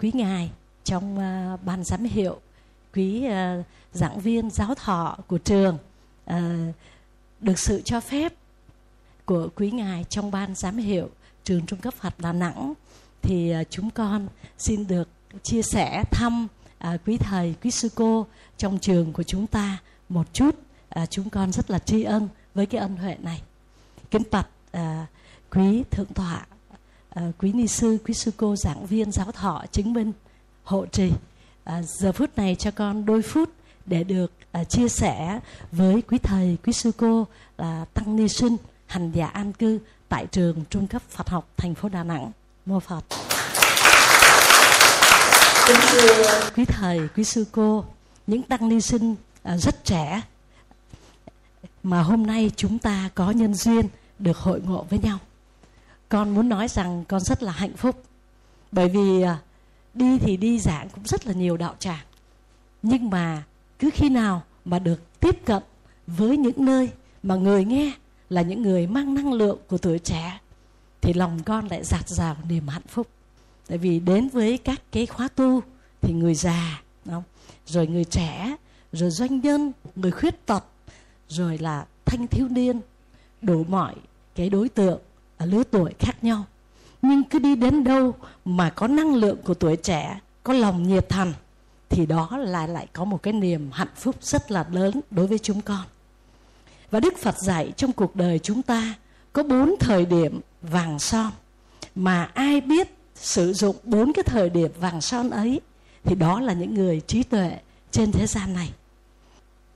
quý ngài trong uh, ban giám hiệu quý uh, giảng viên giáo thọ của trường uh, được sự cho phép của quý ngài trong ban giám hiệu trường trung cấp Phật Đà Nẵng. Thì uh, chúng con xin được chia sẻ thăm uh, quý thầy quý sư cô trong trường của chúng ta một chút. Uh, chúng con rất là tri ân với cái ân huệ này. Kính bạch uh, quý thượng tọa uh, quý ni sư quý sư cô giảng viên giáo thọ chứng minh hộ trì. Uh, giờ phút này cho con đôi phút để được uh, chia sẻ với quý thầy quý sư cô là uh, tăng ni sinh hành giả an cư tại trường trung cấp Phật học thành phố Đà Nẵng. Mô Phật. Quý thầy quý sư cô những tăng ni sinh uh, rất trẻ mà hôm nay chúng ta có nhân duyên được hội ngộ với nhau con muốn nói rằng con rất là hạnh phúc. Bởi vì à, đi thì đi giảng cũng rất là nhiều đạo tràng. Nhưng mà cứ khi nào mà được tiếp cận với những nơi mà người nghe là những người mang năng lượng của tuổi trẻ, thì lòng con lại giạt rào niềm hạnh phúc. Tại vì đến với các cái khóa tu thì người già không? rồi người trẻ, rồi doanh nhân, người khuyết tật, rồi là thanh thiếu niên, đủ mọi cái đối tượng ở lứa tuổi khác nhau. Nhưng cứ đi đến đâu mà có năng lượng của tuổi trẻ, có lòng nhiệt thành, thì đó là lại có một cái niềm hạnh phúc rất là lớn đối với chúng con. Và đức phật dạy trong cuộc đời chúng ta có bốn thời điểm vàng son. Mà ai biết sử dụng bốn cái thời điểm vàng son ấy, thì đó là những người trí tuệ trên thế gian này.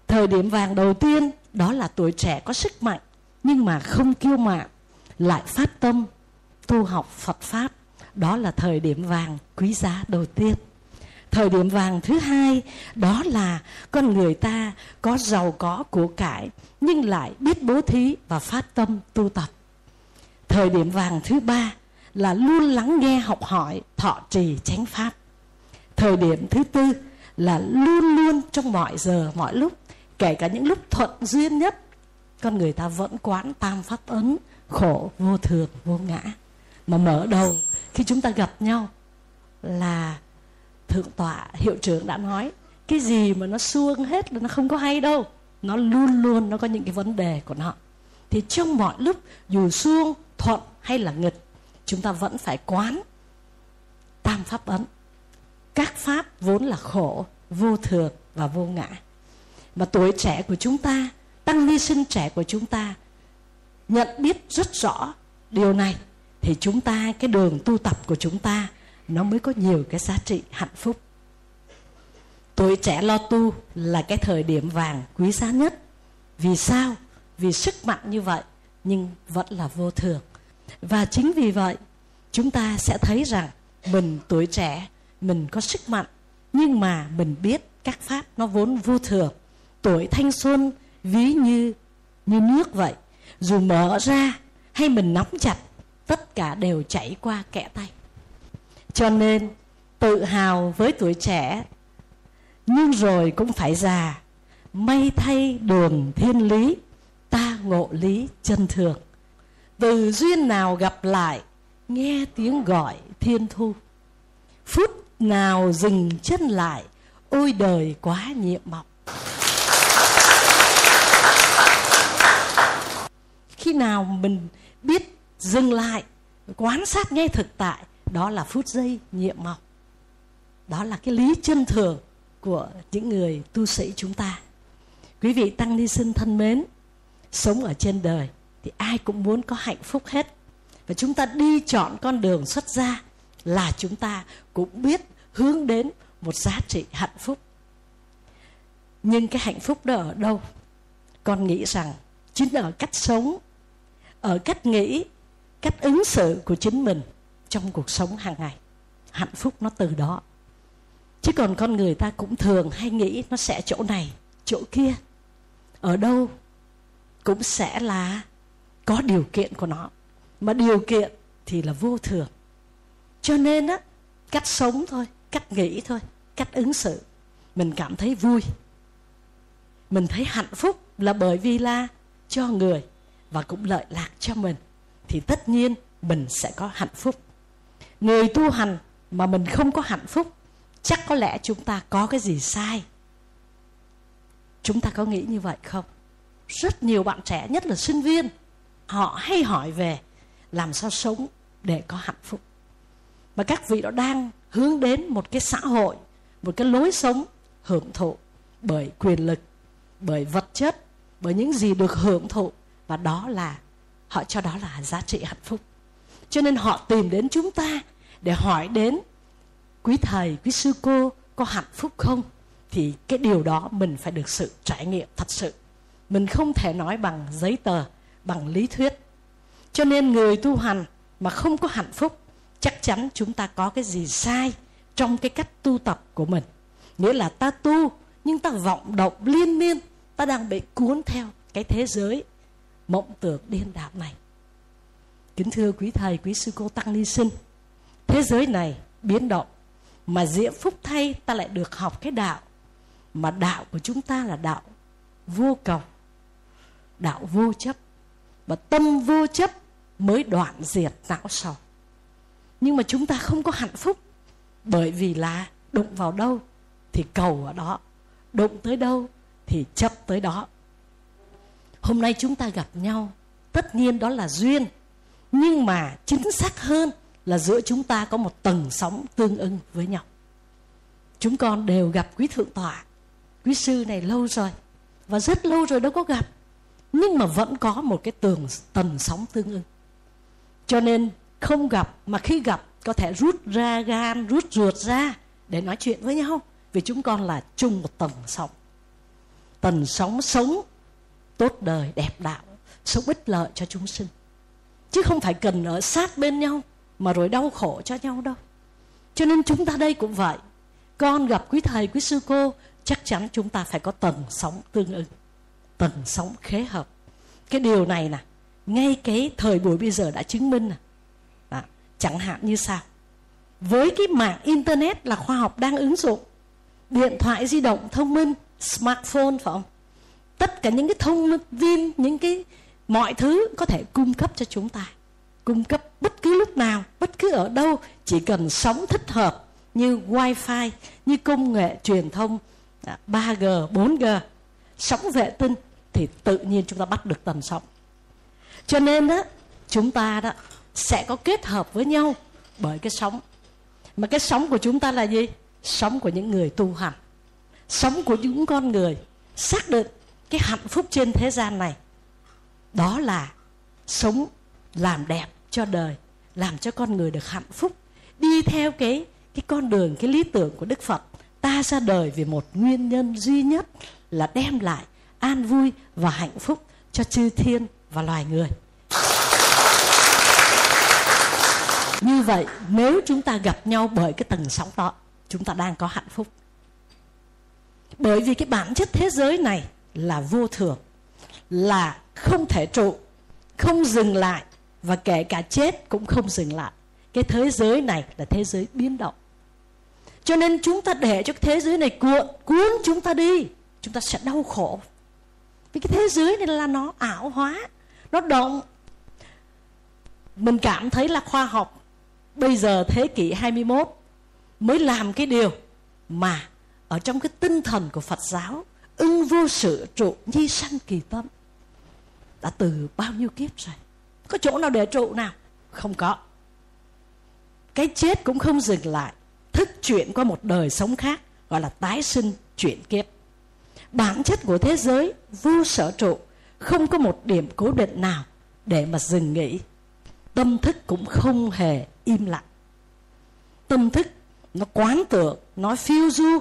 Thời điểm vàng đầu tiên, đó là tuổi trẻ có sức mạnh, nhưng mà không kiêu mạn lại phát tâm, tu học Phật pháp. Đó là thời điểm vàng quý giá đầu tiên. Thời điểm vàng thứ hai, đó là con người ta có giàu có của cải, nhưng lại biết bố thí và phát tâm tu tập. Thời điểm vàng thứ ba là luôn lắng nghe học hỏi, thọ trì chánh pháp. Thời điểm thứ tư là luôn luôn trong mọi giờ, mọi lúc, kể cả những lúc thuận duyên nhất con người ta vẫn quán tam pháp ấn, khổ, vô thường, vô ngã. Mà mở đầu, khi chúng ta gặp nhau, là thượng tọa hiệu trưởng đã nói, cái gì mà nó xuông hết là nó không có hay đâu. Nó luôn luôn nó có những cái vấn đề của nó. Thì trong mọi lúc, dù xuông thuận hay là nghịch, chúng ta vẫn phải quán tam pháp ấn. Các pháp vốn là khổ, vô thường và vô ngã. Mà tuổi trẻ của chúng ta tăng ni sinh trẻ của chúng ta nhận biết rất rõ điều này, thì chúng ta, cái đường tu tập của chúng ta, nó mới có nhiều cái giá trị hạnh phúc. Tuổi trẻ lo tu là cái thời điểm vàng quý giá nhất. Vì sao? Vì sức mạnh như vậy, nhưng vẫn là vô thường. Và chính vì vậy, chúng ta sẽ thấy rằng mình tuổi trẻ, mình có sức mạnh, nhưng mà mình biết các pháp nó vốn vô thường. Tuổi thanh xuân ví như như nước vậy. Dù mở ra hay mình nắm chặt, tất cả đều chảy qua kẽ tay. Cho nên, tự hào với tuổi trẻ, nhưng rồi cũng phải già. May thay đường thiên lý, ta ngộ lý chân thường. Từ duyên nào gặp lại, nghe tiếng gọi thiên thu. Phút nào dừng chân lại, ôi đời quá nhiệm mộng. Khi nào mình biết dừng lại, quan sát ngay thực tại, đó là phút giây nhiệm màu. Đó là cái lý chân thường của những người tu sĩ chúng ta. Quý vị tăng ni sinh thân mến, sống ở trên đời thì ai cũng muốn có hạnh phúc hết. Và chúng ta đi chọn con đường xuất gia là chúng ta cũng biết hướng đến một giá trị hạnh phúc. Nhưng cái hạnh phúc đó ở đâu? Con nghĩ rằng chính ở cách sống ở cách nghĩ, cách ứng xử của chính mình trong cuộc sống hàng ngày. Hạnh phúc nó từ đó. Chứ còn con người ta cũng thường hay nghĩ nó sẽ chỗ này, chỗ kia. Ở đâu cũng sẽ là có điều kiện của nó. Mà điều kiện thì là vô thường. Cho nên á, cách sống thôi, cách nghĩ thôi, cách ứng xử, mình cảm thấy vui. Mình thấy hạnh phúc là bởi vì là cho người và cũng lợi lạc cho mình, thì tất nhiên mình sẽ có hạnh phúc. Người tu hành mà mình không có hạnh phúc, chắc có lẽ chúng ta có cái gì sai. Chúng ta có nghĩ như vậy không? Rất nhiều bạn trẻ, nhất là sinh viên, họ hay hỏi về làm sao sống để có hạnh phúc. Mà các vị đó đang hướng đến một cái xã hội, một cái lối sống hưởng thụ bởi quyền lực, bởi vật chất, bởi những gì được hưởng thụ và đó là, họ cho đó là giá trị hạnh phúc. Cho nên họ tìm đến chúng ta để hỏi đến, quý thầy, quý sư cô có hạnh phúc không? Thì cái điều đó mình phải được sự trải nghiệm thật sự. Mình không thể nói bằng giấy tờ, bằng lý thuyết. Cho nên người tu hành mà không có hạnh phúc, chắc chắn chúng ta có cái gì sai trong cái cách tu tập của mình. Nghĩa là ta tu, nhưng ta vọng động liên miên, ta đang bị cuốn theo cái thế giới mộng tưởng điên đảo này. Kính thưa quý thầy, quý sư cô tăng ni sinh, thế giới này biến động mà diễm phúc thay ta lại được học cái đạo, mà đạo của chúng ta là đạo vô cầu, đạo vô chấp và tâm vô chấp mới đoạn diệt não sầu. Nhưng mà chúng ta không có hạnh phúc, bởi vì là đụng vào đâu thì cầu ở đó, đụng tới đâu thì chấp tới đó hôm nay chúng ta gặp nhau, tất nhiên đó là duyên, nhưng mà chính xác hơn là giữa chúng ta có một tầng sóng tương ưng với nhau. Chúng con đều gặp quý thượng tọa, quý sư này lâu rồi, và rất lâu rồi đâu có gặp, nhưng mà vẫn có một cái tường tầng sóng tương ưng. Cho nên không gặp mà khi gặp, có thể rút ra gan, rút ruột ra để nói chuyện với nhau, vì chúng con là chung một tầng sóng. Tầng sóng sống tốt đời đẹp đạo sống ích lợi cho chúng sinh. Chứ không phải cần ở sát bên nhau mà rồi đau khổ cho nhau đâu. Cho nên chúng ta đây cũng vậy. Con gặp quý thầy quý sư cô chắc chắn chúng ta phải có tầng sóng tương ứng tầng sóng khế hợp. Cái điều này nè ngay cái thời buổi bây giờ đã chứng minh nè. À, chẳng hạn như sao? Với cái mạng internet là khoa học đang ứng dụng điện thoại di động thông minh smartphone phải không? Tất cả những cái thông tin những cái mọi thứ có thể cung cấp cho chúng ta. Cung cấp bất cứ lúc nào bất cứ ở đâu chỉ cần sóng thích hợp như wifi như công nghệ truyền thông à, 3G, 4G sóng vệ tinh thì tự nhiên chúng ta bắt được tần sóng. Cho nên đó chúng ta đó sẽ có kết hợp với nhau bởi cái sóng. Mà cái sóng của chúng ta là gì? Sóng của những người tu hành. Sống của những con người xác định cái hạnh phúc trên thế gian này. Đó là sống, làm đẹp cho đời, làm cho con người được hạnh phúc. Đi theo cái cái con đường, cái lý tưởng của đức phật, ta ra đời vì một nguyên nhân duy nhất là đem lại an vui và hạnh phúc cho chư thiên và loài người. Như vậy, nếu chúng ta gặp nhau bởi cái tầng sóng đó, chúng ta đang có hạnh phúc. Bởi vì cái bản chất thế giới này là vô thường, là không thể trụ, không dừng lại, và kể cả chết cũng không dừng lại. Cái thế giới này là thế giới biến động. Cho nên chúng ta để cho cái thế giới này cuộn, cuốn chúng ta đi, chúng ta sẽ đau khổ. Vì cái thế giới này là nó ảo hóa, nó động. Mình cảm thấy là khoa học bây giờ thế kỷ 21 mới làm cái điều mà ở trong cái tinh thần của Phật giáo ưng vô sự trụ nhi sanh kỳ tâm. Đã từ bao nhiêu kiếp rồi? Có chỗ nào để trụ nào? Không có. Cái chết cũng không dừng lại. Thức chuyển qua một đời sống khác, gọi là tái sinh chuyển kiếp. Bản chất của thế giới vô sở trụ, không có một điểm cố định nào để mà dừng nghỉ. Tâm thức cũng không hề im lặng. Tâm thức nó quán tưởng, nó phiêu du.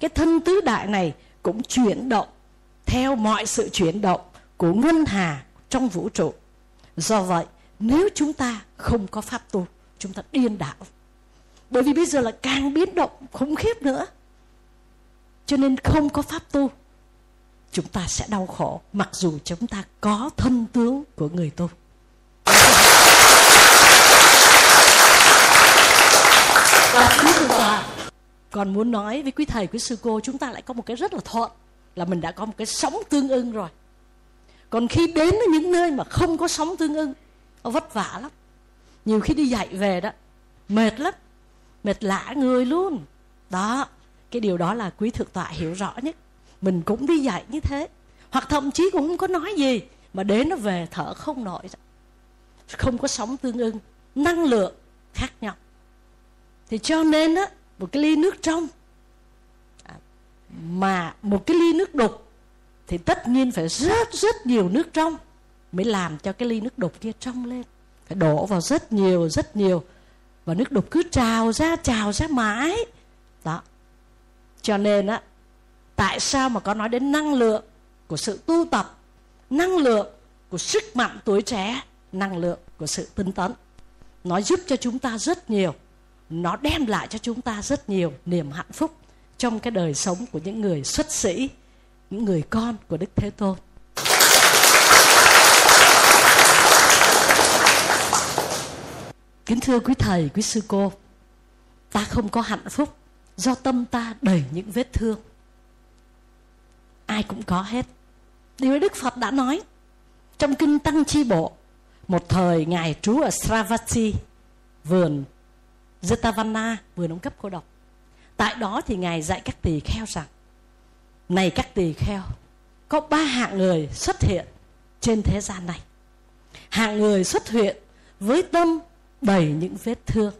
Cái thân tứ đại này cũng chuyển động theo mọi sự chuyển động của ngân hà trong vũ trụ. Do vậy, nếu chúng ta không có pháp tu, chúng ta điên đảo. Bởi vì bây giờ là càng biến động khủng khiếp nữa. Cho nên không có pháp tu, chúng ta sẽ đau khổ, mặc dù chúng ta có thân tướng của người tu. Và quý thượng còn muốn nói với quý thầy, quý sư cô, chúng ta lại có một cái rất là thuận, là mình đã có một cái sống tương ưng rồi. Còn khi đến với những nơi mà không có sống tương ưng, nó vất vả lắm. Nhiều khi đi dạy về đó, mệt lắm, mệt lạ người luôn. Đó, cái điều đó là quý thượng tọa hiểu rõ nhất. Mình cũng đi dạy như thế, hoặc thậm chí cũng không có nói gì, mà đến nó về thở không nổi không có sóng tương ưng, năng lượng khác nhau. Thì cho nên á một cái ly nước trong. À, mà một cái ly nước đục thì tất nhiên phải rất rất nhiều nước trong mới làm cho cái ly nước đục kia trong lên. Phải đổ vào rất nhiều rất nhiều và nước đục cứ trào ra trào ra mãi. Đó. Cho nên á, tại sao mà có nói đến năng lượng của sự tu tập, năng lượng của sức mạnh tuổi trẻ, năng lượng của sự tinh tấn? Nó giúp cho chúng ta rất nhiều nó đem lại cho chúng ta rất nhiều niềm hạnh phúc trong cái đời sống của những người xuất sĩ, những người con của đức thế tôn. Kính thưa quý thầy, quý sư cô, ta không có hạnh phúc do tâm ta đầy những vết thương. Ai cũng có hết. Điều đức phật đã nói trong kinh tăng chi bộ, một thời ngài trú ở Sravati vườn Jetavana vừa ông cấp cô độc. Tại đó thì ngài dạy các tỳ kheo rằng, này các tỳ kheo, có ba hạng người xuất hiện trên thế gian này. Hạng người xuất hiện với tâm đầy những vết thương.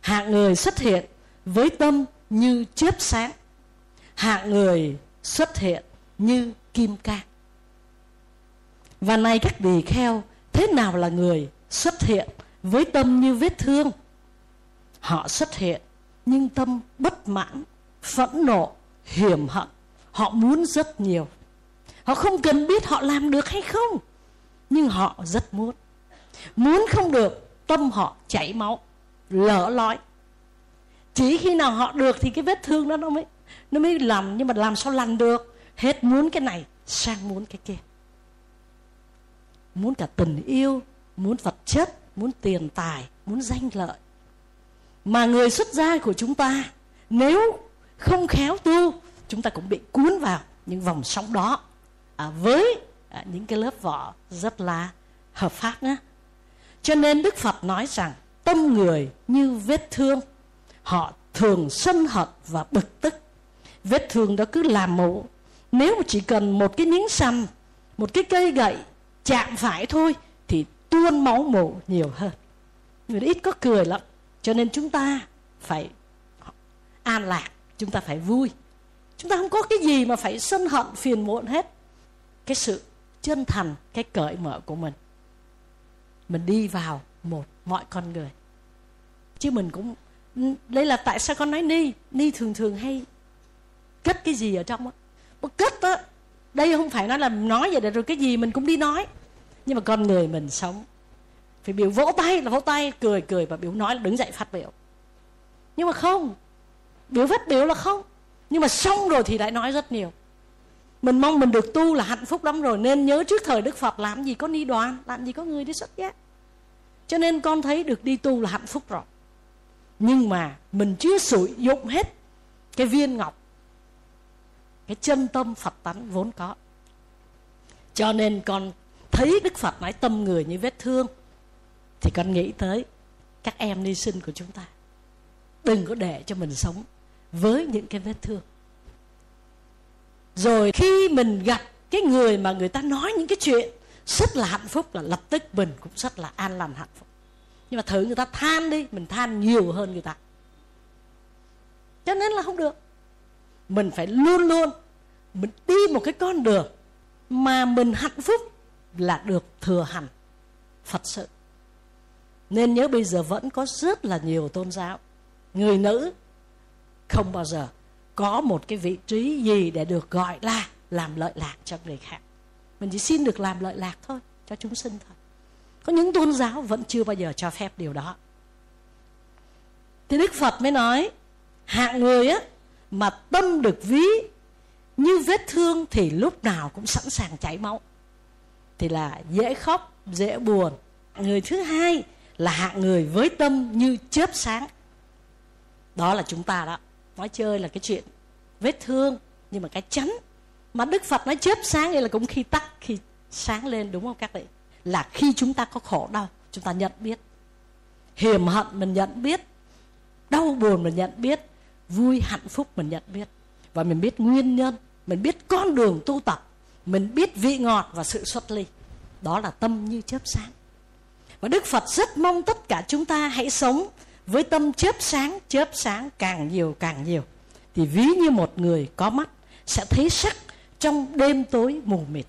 Hạng người xuất hiện với tâm như chớp sáng. Hạng người xuất hiện như kim cang. Và này các tỳ kheo, thế nào là người xuất hiện với tâm như vết thương? Họ xuất hiện, nhưng tâm bất mãn, phẫn nộ hiểm hận. Họ muốn rất nhiều. Họ không cần biết họ làm được hay không, nhưng họ rất muốn. Muốn không được, tâm họ chảy máu lỡ lõi chỉ khi nào họ được thì cái vết thương đó nó mới nó mới làm nhưng mà làm sao lành được? Hết muốn cái này, sang muốn cái kia. Muốn cả tình yêu, muốn vật chất, muốn tiền tài, muốn danh lợi mà người xuất gia của chúng ta nếu không khéo tu chúng ta cũng bị cuốn vào những vòng sóng đó. À, với à, những cái lớp vỏ rất là hợp pháp nhé. Cho nên đức phật nói rằng tâm người như vết thương. Họ thường sân hận và bực tức. Vết thương đó cứ làm mụ nếu chỉ cần một cái miếng xăm một cái cây gậy chạm phải thôi thì tuôn máu mổ nhiều hơn. Người ít có cười lắm cho nên chúng ta phải an lạc, chúng ta phải vui. Chúng ta không có cái gì mà phải sân hận, phiền muộn hết. Cái sự chân thành, cái cởi mở của mình. Mình đi vào một mọi con người. Chứ mình cũng, đây là tại sao con nói ni ni thường thường hay cất cái gì ở trong á. Cất á, đây không phải nói là nói vậy để rồi cái gì mình cũng đi nói. Nhưng mà con người mình sống phải biểu vỗ tay là vỗ tay, cười cười và biểu nói là đứng dậy phát biểu. Nhưng mà không. Biểu phát biểu là không. Nhưng mà xong rồi thì lại nói rất nhiều. Mình mong mình được tu là hạnh phúc lắm rồi, nên nhớ trước thời đức phật làm gì có ni đoàn, làm gì có người đi xuất giác cho nên con thấy được đi tu là hạnh phúc rồi. Nhưng mà mình chưa sử dụng hết cái viên ngọc, cái chân tâm phật tánh vốn có. Cho nên con thấy đức phật nói tâm người như vết thương thì con nghĩ tới các em ni sinh của chúng ta. Đừng có để cho mình sống với những cái vết thương. Rồi khi mình gặp cái người mà người ta nói những cái chuyện rất là hạnh phúc là lập tức mình cũng rất là an lành hạnh phúc. Nhưng mà thử người ta than đi, mình than nhiều hơn người ta. Cho nên là không được. Mình phải luôn luôn, mình đi một cái con đường mà mình hạnh phúc là được thừa hành phật sự nên nhớ bây giờ vẫn có rất là nhiều tôn giáo. Người nữ không bao giờ có một cái vị trí gì để được gọi là làm lợi lạc cho người khác. Mình chỉ xin được làm lợi lạc thôi, cho chúng sinh thôi. Có những tôn giáo vẫn chưa bao giờ cho phép điều đó. Thì đức phật mới nói hạng người á, mà tâm được ví như vết thương thì lúc nào cũng sẵn sàng chảy máu. Thì là dễ khóc, dễ buồn. Người thứ hai là hạng người với tâm như chớp sáng. Đó là chúng ta đó. Nói chơi là cái chuyện vết thương, nhưng mà cái chắn mà đức phật nói chớp sáng đây là cũng khi tắt, khi sáng lên, đúng không các vị? Là khi chúng ta có khổ đau, chúng ta nhận biết. Hiểm hận mình nhận biết, đau buồn mình nhận biết, vui hạnh phúc mình nhận biết. Và mình biết nguyên nhân, mình biết con đường tu tập, mình biết vị ngọt và sự xuất ly. Đó là tâm như chớp sáng và đức phật rất mong tất cả chúng ta hãy sống với tâm chớp sáng chớp sáng càng nhiều càng nhiều. Thì ví như một người có mắt sẽ thấy sắc trong đêm tối mù mịt.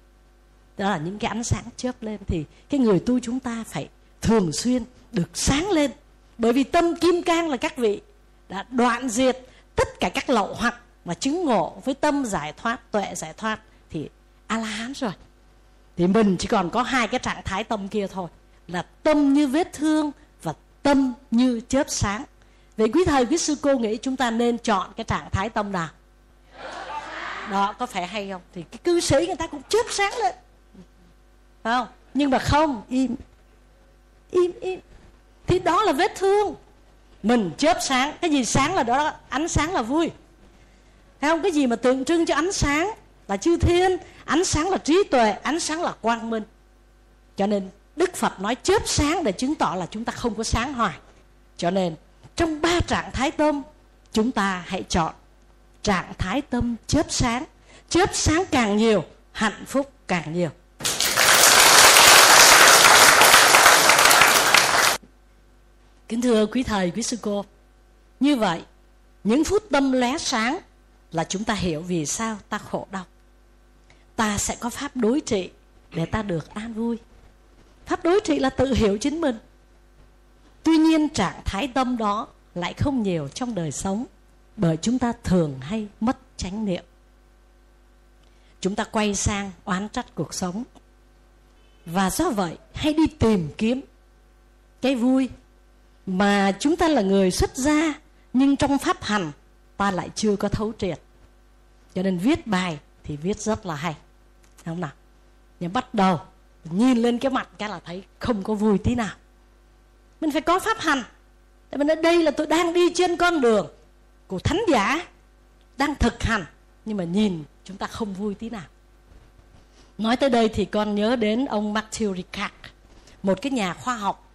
Đó là những cái ánh sáng chớp lên thì cái người tu chúng ta phải thường xuyên được sáng lên. Bởi vì tâm kim cang là các vị đã đoạn diệt tất cả các lậu hoặc và chứng ngộ với tâm giải thoát, tuệ giải thoát thì a la hán rồi. Thì mình chỉ còn có hai cái trạng thái tâm kia thôi là tâm như vết thương và tâm như chớp sáng. Vậy quý thầy, quý sư cô nghĩ chúng ta nên chọn cái trạng thái tâm nào? Đó, có phải hay không? Thì cái cư sĩ người ta cũng chớp sáng lên. Phải không? Nhưng mà không, im. Im im. Thì đó là vết thương. Mình chớp sáng. Cái gì sáng là đó ánh sáng là vui. Thấy không? Cái gì mà tượng trưng cho ánh sáng là chư thiên, ánh sáng là trí tuệ, ánh sáng là quang minh. Cho nên đức phật nói chớp sáng để chứng tỏ là chúng ta không có sáng hoài. Cho nên, trong ba trạng thái tâm, chúng ta hãy chọn trạng thái tâm chớp sáng. Chớp sáng càng nhiều, hạnh phúc càng nhiều. Kính thưa quý thầy, quý sư cô, như vậy, những phút tâm lóe sáng là chúng ta hiểu vì sao ta khổ đau. Ta sẽ có pháp đối trị để ta được an vui pháp đối trị là tự hiểu chính mình. Tuy nhiên, trạng thái tâm đó lại không nhiều trong đời sống, bởi chúng ta thường hay mất chánh niệm. Chúng ta quay sang oán trách cuộc sống. Và do vậy hay đi tìm kiếm cái vui mà chúng ta là người xuất gia, nhưng trong pháp hành, ta lại chưa có thấu triệt. Cho nên viết bài thì viết rất là hay. Đúng không nào? Nhưng bắt đầu nhìn lên cái mặt cái là thấy không có vui tí nào. Mình phải có pháp hành. Tại nói đây là tôi đang đi trên con đường của thánh giả, đang thực hành. Nhưng mà nhìn, chúng ta không vui tí nào. Nói tới đây thì con nhớ đến ông Matthew Ricard, một cái nhà khoa học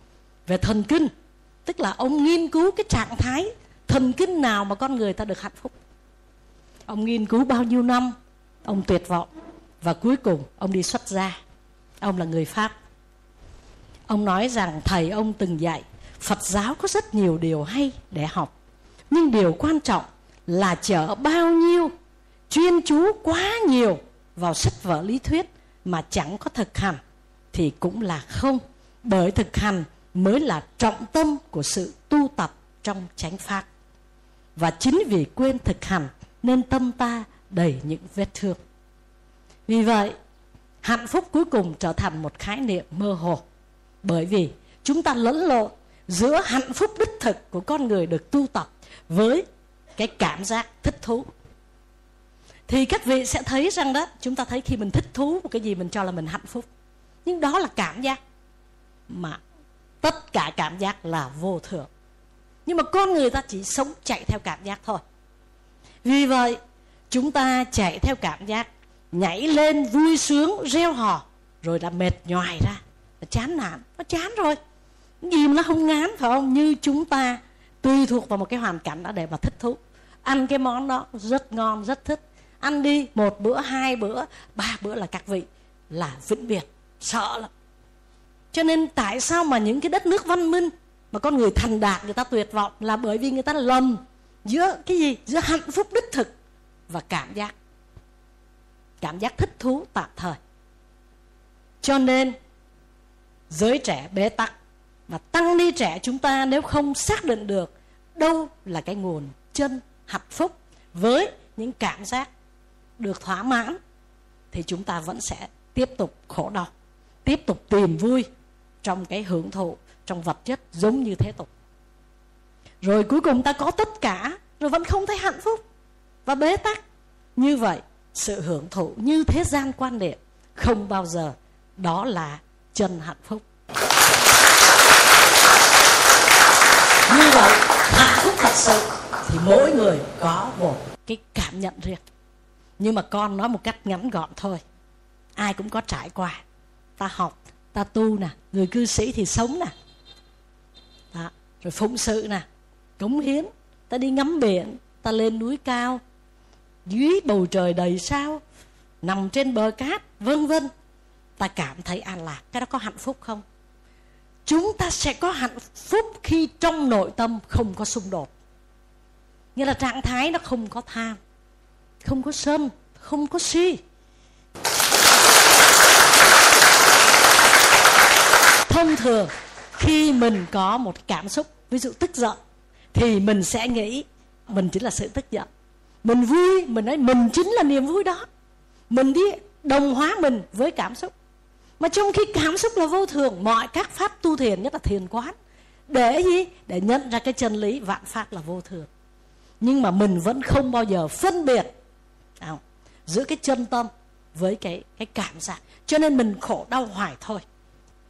về thần kinh. Tức là ông nghiên cứu cái trạng thái thần kinh nào mà con người ta được hạnh phúc. Ông nghiên cứu bao nhiêu năm, ông tuyệt vọng. Và cuối cùng, ông đi xuất gia ông là người pháp. Ông nói rằng thầy ông từng dạy, phật giáo có rất nhiều điều hay để học. Nhưng điều quan trọng là chở bao nhiêu, chuyên chú quá nhiều vào sách vở lý thuyết mà chẳng có thực hành thì cũng là không, bởi thực hành mới là trọng tâm của sự tu tập trong chánh pháp. Và chính vì quên thực hành nên tâm ta đầy những vết thương. Vì vậy hạnh phúc cuối cùng trở thành một khái niệm mơ hồ. Bởi vì chúng ta lẫn lộn giữa hạnh phúc đích thực của con người được tu tập với cái cảm giác thích thú. Thì các vị sẽ thấy rằng đó, chúng ta thấy khi mình thích thú một cái gì mình cho là mình hạnh phúc. Nhưng đó là cảm giác mà tất cả cảm giác là vô thường nhưng mà con người ta chỉ sống chạy theo cảm giác thôi. Vì vậy, chúng ta chạy theo cảm giác nhảy lên vui sướng reo hò, rồi đã mệt nhoài ra chán nản, nó chán rồi. Gì mà nó không ngán, phải không? Như chúng ta tùy thuộc vào một cái hoàn cảnh đó để mà thích thú. Ăn cái món đó rất ngon, rất thích. Ăn đi, một bữa, hai bữa, ba bữa là các vị là vĩnh biệt, sợ lắm. Cho nên tại sao mà những cái đất nước văn minh mà con người thành đạt người ta tuyệt vọng là bởi vì người ta lầm giữa cái gì? Giữa hạnh phúc đích thực và cảm giác cảm giác thích thú tạm thời. Cho nên, giới trẻ bế tắc và tăng ni trẻ chúng ta nếu không xác định được đâu là cái nguồn chân hạnh phúc với những cảm giác được thỏa mãn, thì chúng ta vẫn sẽ tiếp tục khổ đau, tiếp tục tìm vui trong cái hưởng thụ, trong vật chất giống như thế tục. Rồi cuối cùng ta có tất cả, rồi vẫn không thấy hạnh phúc và bế tắc. Như vậy sự hưởng thụ như thế gian quan niệm không bao giờ, đó là chân hạnh phúc. Như vậy, hạnh phúc thật sự thì mỗi người có một cái cảm nhận riêng. Nhưng mà con nói một cách ngắn gọn thôi, ai cũng có trải qua. Ta học, ta tu nè, người cư sĩ thì sống nè. Đó. rồi phụng sự nè, cống hiến, ta đi ngắm biển, ta lên núi cao dưới bầu trời đầy sao, nằm trên bờ cát, vân vân. Ta cảm thấy an lạc, cái đó có hạnh phúc không? Chúng ta sẽ có hạnh phúc khi trong nội tâm không có xung đột. Nghĩa là trạng thái nó không có tham, không có sân, không có si. Thông thường, khi mình có một cảm xúc, ví dụ tức giận, thì mình sẽ nghĩ mình chính là sự tức giận mình vui mình nói mình chính là niềm vui đó. Mình đi đồng hóa mình với cảm xúc. Mà trong khi cảm xúc là vô thường mọi các pháp tu thiền nhất là thiền quán để gì? Để nhận ra cái chân lý vạn pháp là vô thường. Nhưng mà mình vẫn không bao giờ phân biệt à, giữa cái chân tâm với cái cái cảm giác cho nên mình khổ đau hoài thôi.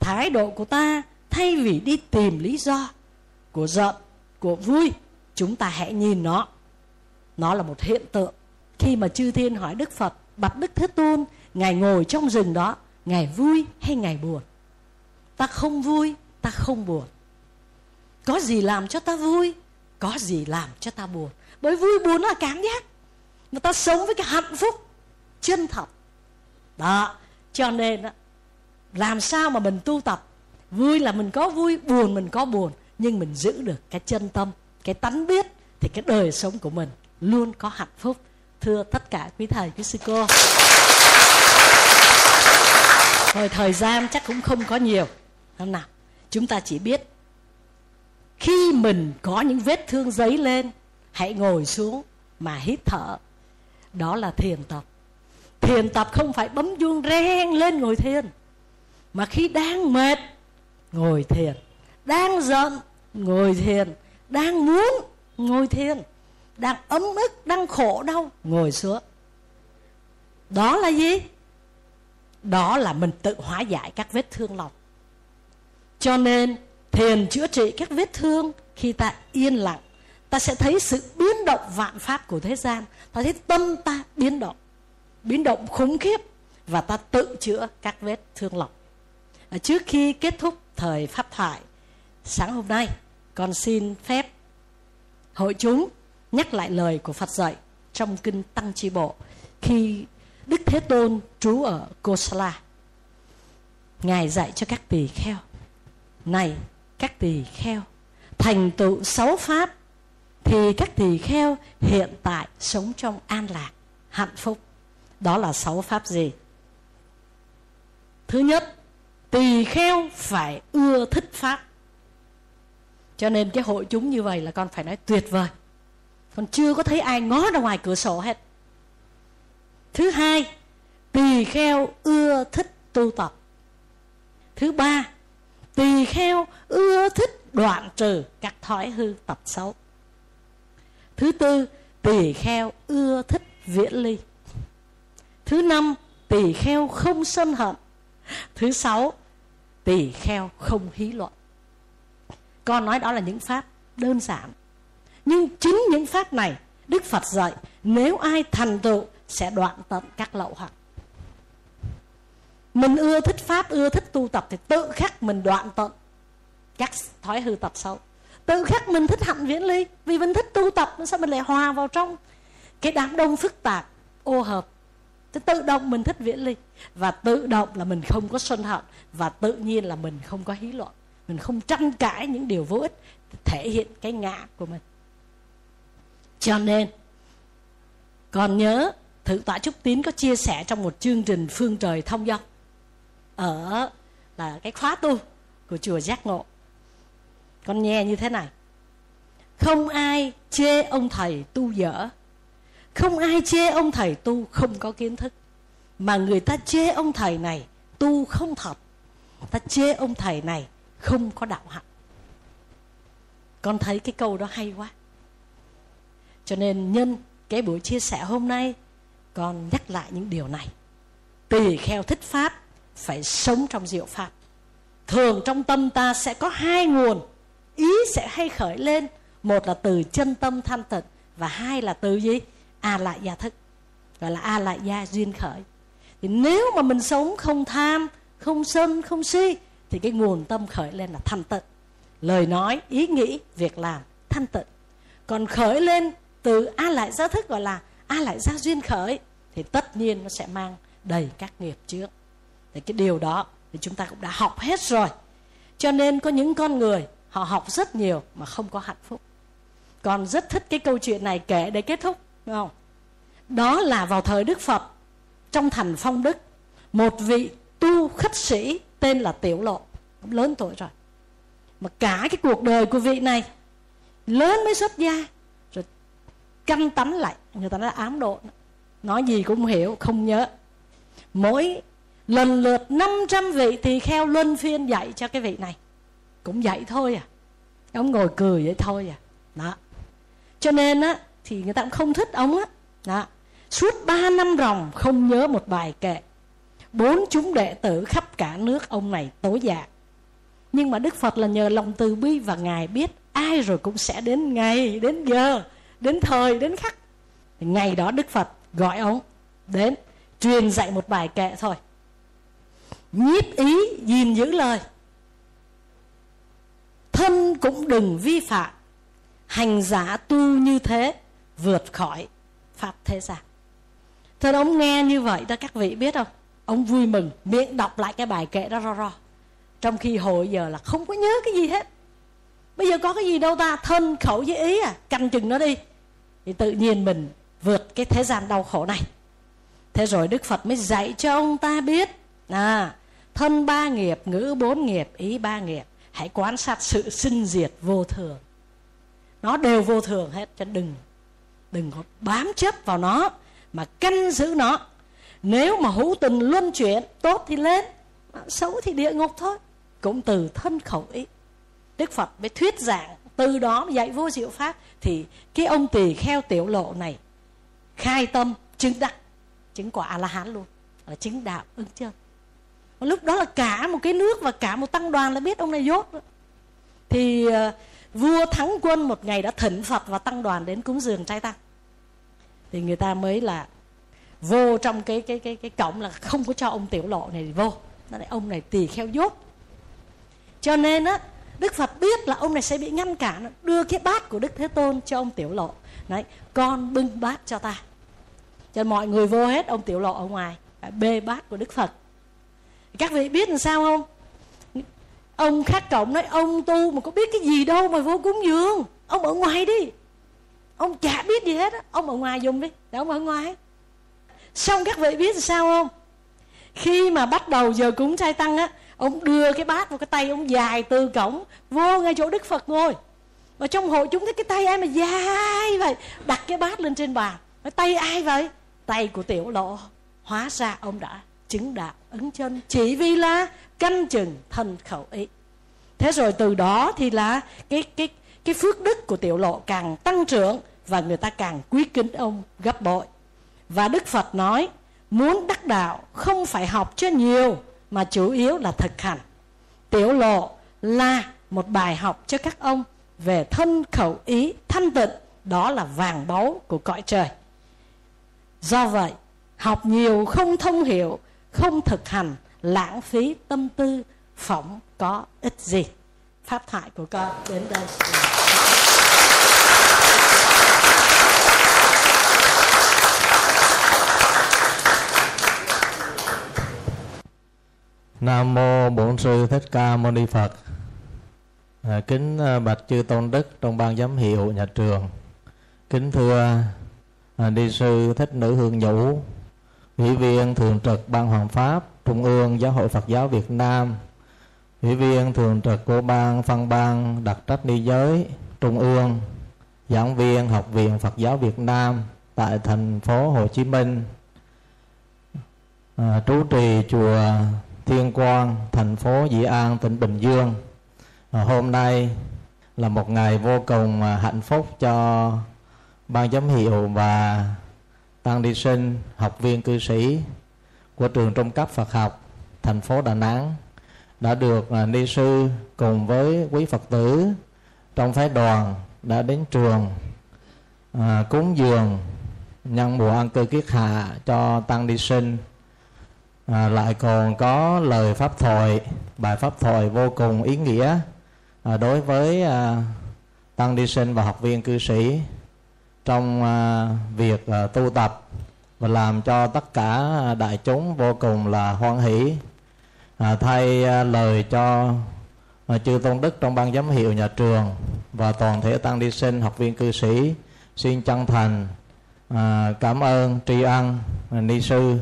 Thái độ của ta thay vì đi tìm lý do của giận của vui chúng ta hãy nhìn nó nó là một hiện tượng. Khi mà chư thiên hỏi đức phật bạch đức thế tôn ngài ngồi trong rừng đó ngài vui hay ngài buồn? Ta không vui ta không buồn. Có gì làm cho ta vui có gì làm cho ta buồn. Bởi vui buồn là cảm giác. Mà ta sống với cái hạnh phúc chân thật. Đó cho nên đó, làm sao mà mình tu tập? Vui là mình có vui buồn mình có buồn. Nhưng mình giữ được cái chân tâm cái tánh biết thì cái đời sống của mình luôn có hạnh phúc. Thưa tất cả quý thầy, quý sư cô. Rồi thời gian chắc cũng không có nhiều. Năm nào, chúng ta chỉ biết khi mình có những vết thương giấy lên, hãy ngồi xuống mà hít thở. Đó là thiền tập. Thiền tập không phải bấm chuông reng lên ngồi thiền, mà khi đang mệt, ngồi thiền. Đang giận, ngồi thiền. Đang muốn, ngồi thiền đang ấm ức đang khổ đau. Ngồi xuống. Đó là gì? Đó là mình tự hóa giải các vết thương lòng. Cho nên thiền chữa trị các vết thương khi ta yên lặng ta sẽ thấy sự biến động vạn pháp của thế gian. Ta thấy tâm ta biến động biến động khủng khiếp và ta tự chữa các vết thương lòng. À, trước khi kết thúc thời pháp thoại sáng hôm nay con xin phép hội chúng nhắc lại lời của Phật dạy trong kinh Tăng Chi Bộ khi Đức Thế Tôn trú ở Kosala. Ngài dạy cho các tỳ kheo. Này, các tỳ kheo, thành tựu sáu pháp thì các tỳ kheo hiện tại sống trong an lạc, hạnh phúc. Đó là sáu pháp gì? Thứ nhất, tỳ kheo phải ưa thích pháp. Cho nên cái hội chúng như vậy là con phải nói tuyệt vời còn chưa có thấy ai ngó ra ngoài cửa sổ hết. Thứ hai, tỳ kheo ưa thích tu tập. Thứ ba, tỳ kheo ưa thích đoạn trừ các thói hư tập xấu. Thứ tư, tỳ kheo ưa thích viễn ly. Thứ năm, tỳ kheo không sân hận. Thứ sáu, tỳ kheo không hí luận. Con nói đó là những pháp đơn giản. Nhưng chính những pháp này Đức Phật dạy nếu ai thành tựu sẽ đoạn tận các lậu hoặc. Mình ưa thích pháp, ưa thích tu tập thì tự khắc mình đoạn tận các thói hư tập xấu. Tự khắc mình thích hạnh viễn ly vì mình thích tu tập sao mình lại hòa vào trong? Cái đám đông phức tạp ô hợp. Thì tự động mình thích viễn ly và tự động là mình không có sân hận và tự nhiên là mình không có hí luận mình không tranh cãi những điều vô ích thể hiện cái ngã của mình cho nên, còn nhớ, thượng tọa trúc tín có chia sẻ trong một chương trình phương trời thông dong ở là cái khóa tu của chùa giác ngộ. Con nghe như thế này. Không ai chê ông thầy tu dở. Không ai chê ông thầy tu không có kiến thức. Mà người ta chê ông thầy này tu không thật. Ta chê ông thầy này không có đạo hạnh. Con thấy cái câu đó hay quá cho nên nhân cái buổi chia sẻ hôm nay con nhắc lại những điều này. Tỳ kheo thích pháp phải sống trong diệu pháp. Thường trong tâm ta sẽ có hai nguồn. Ý sẽ hay khởi lên. Một là từ chân tâm thanh tịnh và hai là từ gì? A lại gia thức. Gọi là a lại gia duyên khởi. Thì nếu mà mình sống không tham, không sân, không si, thì cái nguồn tâm khởi lên là thanh tịnh lời nói, ý nghĩ, việc làm thanh tịnh còn khởi lên từ a lại gia thức gọi là a lại gia duyên khởi, thì tất nhiên nó sẽ mang đầy các nghiệp trước. Thì cái điều đó thì chúng ta cũng đã học hết rồi. Cho nên có những con người, họ học rất nhiều mà không có hạnh phúc. Còn rất thích cái câu chuyện này kể để kết thúc, đúng không? Đó là vào thời đức phật, trong thành phong đức, một vị tu khất sĩ tên là tiểu lộ lớn tuổi rồi. Mà cả cái cuộc đời của vị này lớn mới xuất gia canh tánh lại. Người ta nói là ám độ. Nói gì cũng không hiểu, không nhớ. Mỗi lần lượt 500 vị tỳ kheo luân phiên dạy cho cái vị này. Cũng dạy thôi à. Ông ngồi cười vậy thôi à. Đó. Cho nên á, thì người ta cũng không thích ông á. Đó. Suốt ba năm ròng không nhớ một bài kệ. Bốn chúng đệ tử khắp cả nước ông này tối dạ nhưng mà đức phật là nhờ lòng từ bi và ngài biết, ai rồi cũng sẽ đến ngày đến giờ đến thời, đến khắc. Ngày đó đức phật gọi ông đến, truyền dạy một bài kệ thôi. Nhiếp ý, gìn giữ lời. Thân cũng đừng vi phạm. Hành giả tu như thế, vượt khỏi pháp thế gian. Thế ông, nghe như vậy đó, các vị biết không? Ông vui mừng, miệng đọc lại cái bài kệ đó ro ro. Trong khi hồi giờ là không có nhớ cái gì hết. Bây giờ có cái gì đâu ta? Thân khẩu với ý à? Canh chừng nó đi. Thì tự nhiên mình vượt cái thế gian đau khổ này. Thế rồi Đức Phật mới dạy cho ông ta biết. À, Thân ba nghiệp, ngữ bốn nghiệp, ý ba nghiệp. Hãy quan sát sự sinh diệt vô thường. Nó đều vô thường hết Cho đừng Đừng có bám chấp vào nó Mà canh giữ nó. Nếu mà hữu tình luân chuyển Tốt thì lên Xấu thì địa ngục thôi. Cũng từ thân khẩu ý. Đức Phật mới thuyết giảng Từ đó dạy vô diệu pháp. Thì cái ông tỳ kheo tiểu lộ này Khai tâm chứng đắc Chứng quả A-la-hán luôn Là chứng đạo ứng chưa? lúc đó là cả một cái nước và cả một tăng đoàn là biết ông này dốt thì uh, vua thắng quân một ngày đã thỉnh phật và tăng đoàn đến cúng dường trai tăng. Thì người ta mới là vô trong cái cái cái cái cổng là không có cho ông tiểu lộ này vô. Nó lại ông này tỳ kheo dốt. Cho nên á đức phật biết là ông này sẽ bị ngăn cản, đưa cái bát của đức thế tôn cho ông tiểu lộ. Đấy, con bưng bát cho ta. Cho mọi người vô hết ông tiểu lộ ở ngoài bê bát của đức phật. Các vị biết làm sao không? Ông khác cộng nói, ông tu mà có biết cái gì đâu mà vô cúng dường. Ông ở ngoài đi. Ông chả biết gì hết á. Ông ở ngoài dùng đi, để ông ở ngoài. Xong các vị biết sao không? Khi mà bắt đầu giờ cúng trai tăng á ông đưa cái bát vào cái tay ông dài từ cổng, vô ngay chỗ đức phật ngồi. Và trong hội chúng thấy cái tay ai mà dài vậy? Đặt cái bát lên trên bàn. Nói, tay ai vậy? Tay của tiểu lộ hóa ra ông đã chứng đạo ấn chân, chỉ vì là canh chừng thân khẩu ý. Thế rồi từ đó thì là cái cái cái phước đức của tiểu lộ càng tăng trưởng và người ta càng quý kính ông gấp bội. Và đức phật nói, muốn đắc đạo không phải học cho nhiều mà chủ yếu là thực hành. Tiểu lộ là một bài học cho các ông về thân khẩu ý thanh tịnh, đó là vàng báu của cõi trời. Do vậy, học nhiều không thông hiểu, không thực hành, lãng phí tâm tư, phỏng có ích gì? Pháp thoại của con đến đây. Nam mô Bổn sư Thích Ca Mâu Ni Phật. À, kính à, bạch chư tôn đức trong ban giám hiệu nhà trường. Kính thưa à, đi sư Thích Nữ Hương Nhũ, ủy viên thường trực ban hoàng pháp trung ương giáo hội phật giáo việt nam ủy viên thường trực của ban phân ban đặc trách ni giới trung ương giảng viên học viện phật giáo việt nam tại thành phố hồ chí minh à, trú trì chùa thiên quang thành phố dĩ an tỉnh bình dương. À, hôm nay là một ngày vô cùng hạnh phúc cho ban giám hiệu và tăng đi sinh học viên cư sĩ của trường trung cấp Phật học thành phố Đà Nẵng đã được à, ni sư cùng với quý Phật tử trong phái đoàn đã đến trường à, cúng dường nhân mùa ăn cư kiết hạ cho tăng đi sinh à, lại còn có lời pháp thoại bài pháp thoại vô cùng ý nghĩa à, đối với à, tăng ni sinh và học viên cư sĩ trong à, việc à, tu tập và làm cho tất cả đại chúng vô cùng là hoan hỷ. À, thay à, lời cho à, chư tôn đức trong ban giám hiệu nhà trường và toàn thể tăng ni sinh học viên cư sĩ xin chân thành à, cảm ơn tri ân à, ni sư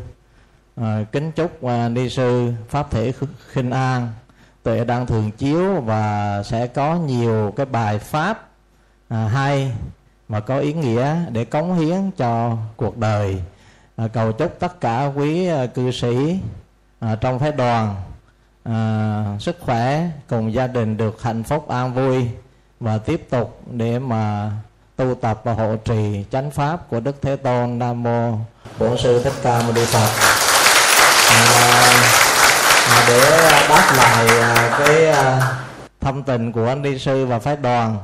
à, kính chúc à, ni sư pháp thể khinh an tuệ đang thường chiếu và sẽ có nhiều cái bài pháp à, hay mà có ý nghĩa để cống hiến cho cuộc đời. À, cầu chúc tất cả quý à, cư sĩ à, trong phái đoàn à, sức khỏe cùng gia đình được hạnh phúc an vui và tiếp tục để mà tu tập và hộ trì chánh pháp của đức thế tôn nam mô bổn sư thích ca mâu ni phật à, để à, đáp lại à, cái à, thâm tình của anh ni sư và phái đoàn.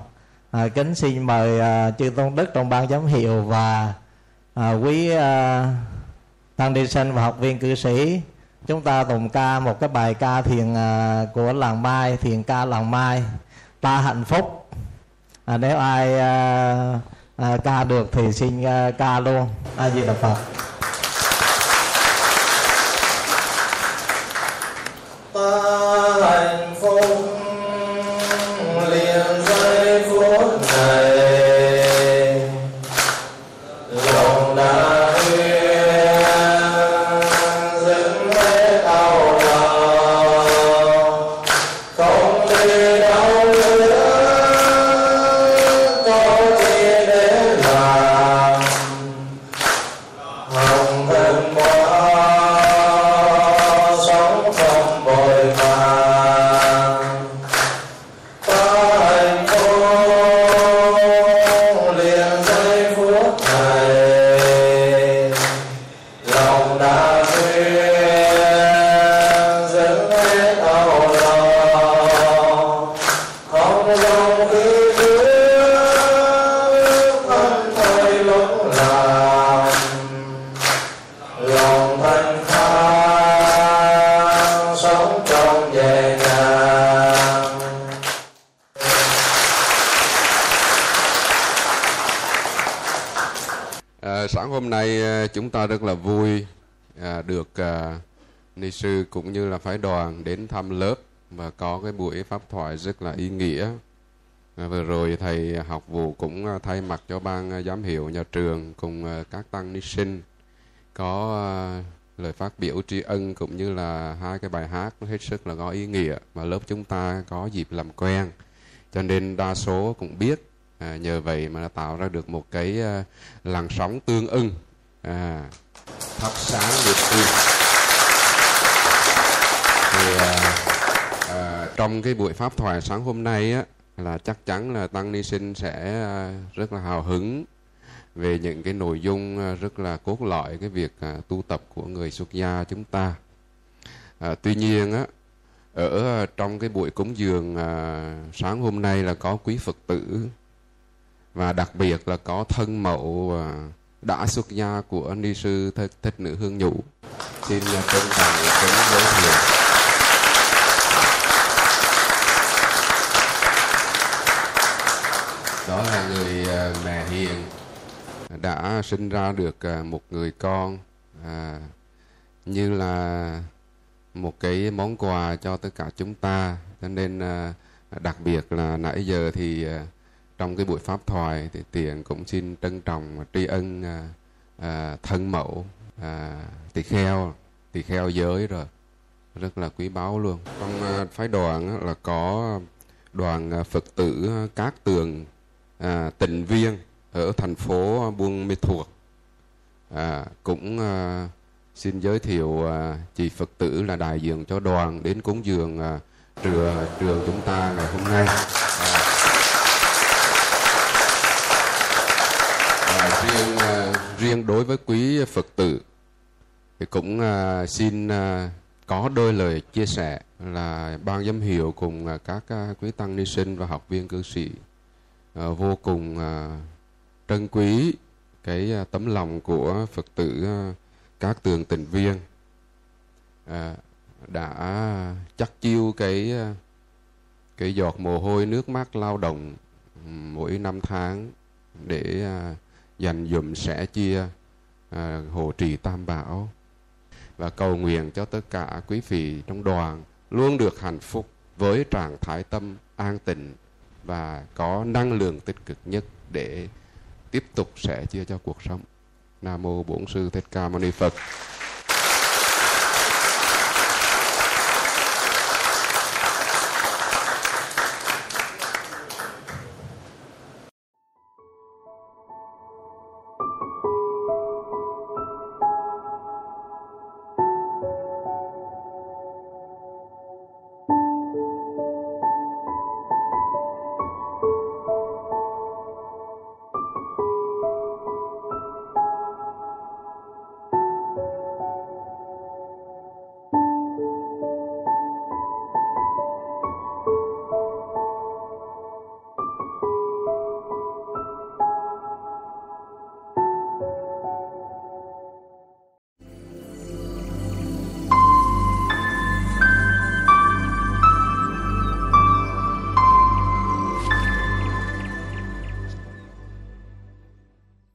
À, kính xin mời à, chư tôn đức trong ban giám hiệu và à, quý à, tăng ni sinh và học viên cư sĩ. Chúng ta tụng ca một cái bài ca thiền à, của làng mai thiền ca làng mai ta hạnh phúc. À, nếu ai à, à, ca được thì xin à, ca luôn. A di đà phật. Rất là vui à, được à, ni sư cũng như là phái đoàn đến thăm lớp và có cái buổi pháp thoại rất là ý nghĩa. À, vừa rồi thầy học vụ cũng à, thay mặt cho ban à, giám hiệu nhà trường cùng à, các tăng ni sinh có à, lời phát biểu tri ân cũng như là hai cái bài hát hết sức là có ý nghĩa mà lớp chúng ta có dịp làm quen cho nên đa số cũng biết à, nhờ vậy mà đã tạo ra được một cái à, làn sóng tương ưng à, thắp sáng niềm tin. Thì à, à, trong cái buổi pháp thoại sáng hôm nay á là chắc chắn là tăng ni sinh sẽ à, rất là hào hứng về những cái nội dung à, rất là cốt lõi cái việc à, tu tập của người xuất gia chúng ta. À, tuy nhiên á ở trong cái buổi cúng dường à, sáng hôm nay là có quý phật tử và đặc biệt là có thân mẫu à, đã xuất gia của ni sư thích, thích nữ hương nhũ. Xin à, trân trọng kính giới thiệu. Đó là người à, mẹ hiền. Đã sinh ra được à, một người con à, như là một cái món quà cho tất cả chúng ta. Cho nên à, đặc biệt là nãy giờ thì à, trong cái buổi pháp thoại thì tiện cũng xin trân trọng tri ân à, à, thân mẫu à, tỳ kheo tỳ kheo giới rồi. Rất là quý báu luôn. Trong à, phái đoàn á, là có đoàn à, phật tử à, các tường à, tịnh viên ở thành phố buôn mê thuột. À, cũng à, xin giới thiệu à, chị phật tử là đại diện cho đoàn đến cúng dường à, trường trường chúng ta ngày hôm nay. À, riêng à, riêng đối với quý phật tử thì cũng à, xin à, có đôi lời chia sẻ là ban giám hiệu cùng à, các à, quý tăng ni sinh và học viên cư sĩ à, vô cùng à, trân quý cái à, tấm lòng của phật tử à, các tường tình viên à, đã chắc chiêu cái à, cái giọt mồ hôi nước mắt lao động mỗi năm tháng để à, dành dụm sẻ chia à, hộ trì tam bảo và cầu nguyện cho tất cả quý vị trong đoàn luôn được hạnh phúc với trạng thái tâm an tịnh và có năng lượng tích cực nhất để tiếp tục sẻ chia cho cuộc sống. Nam mô Bổn sư Thích Ca Mâu Ni Phật.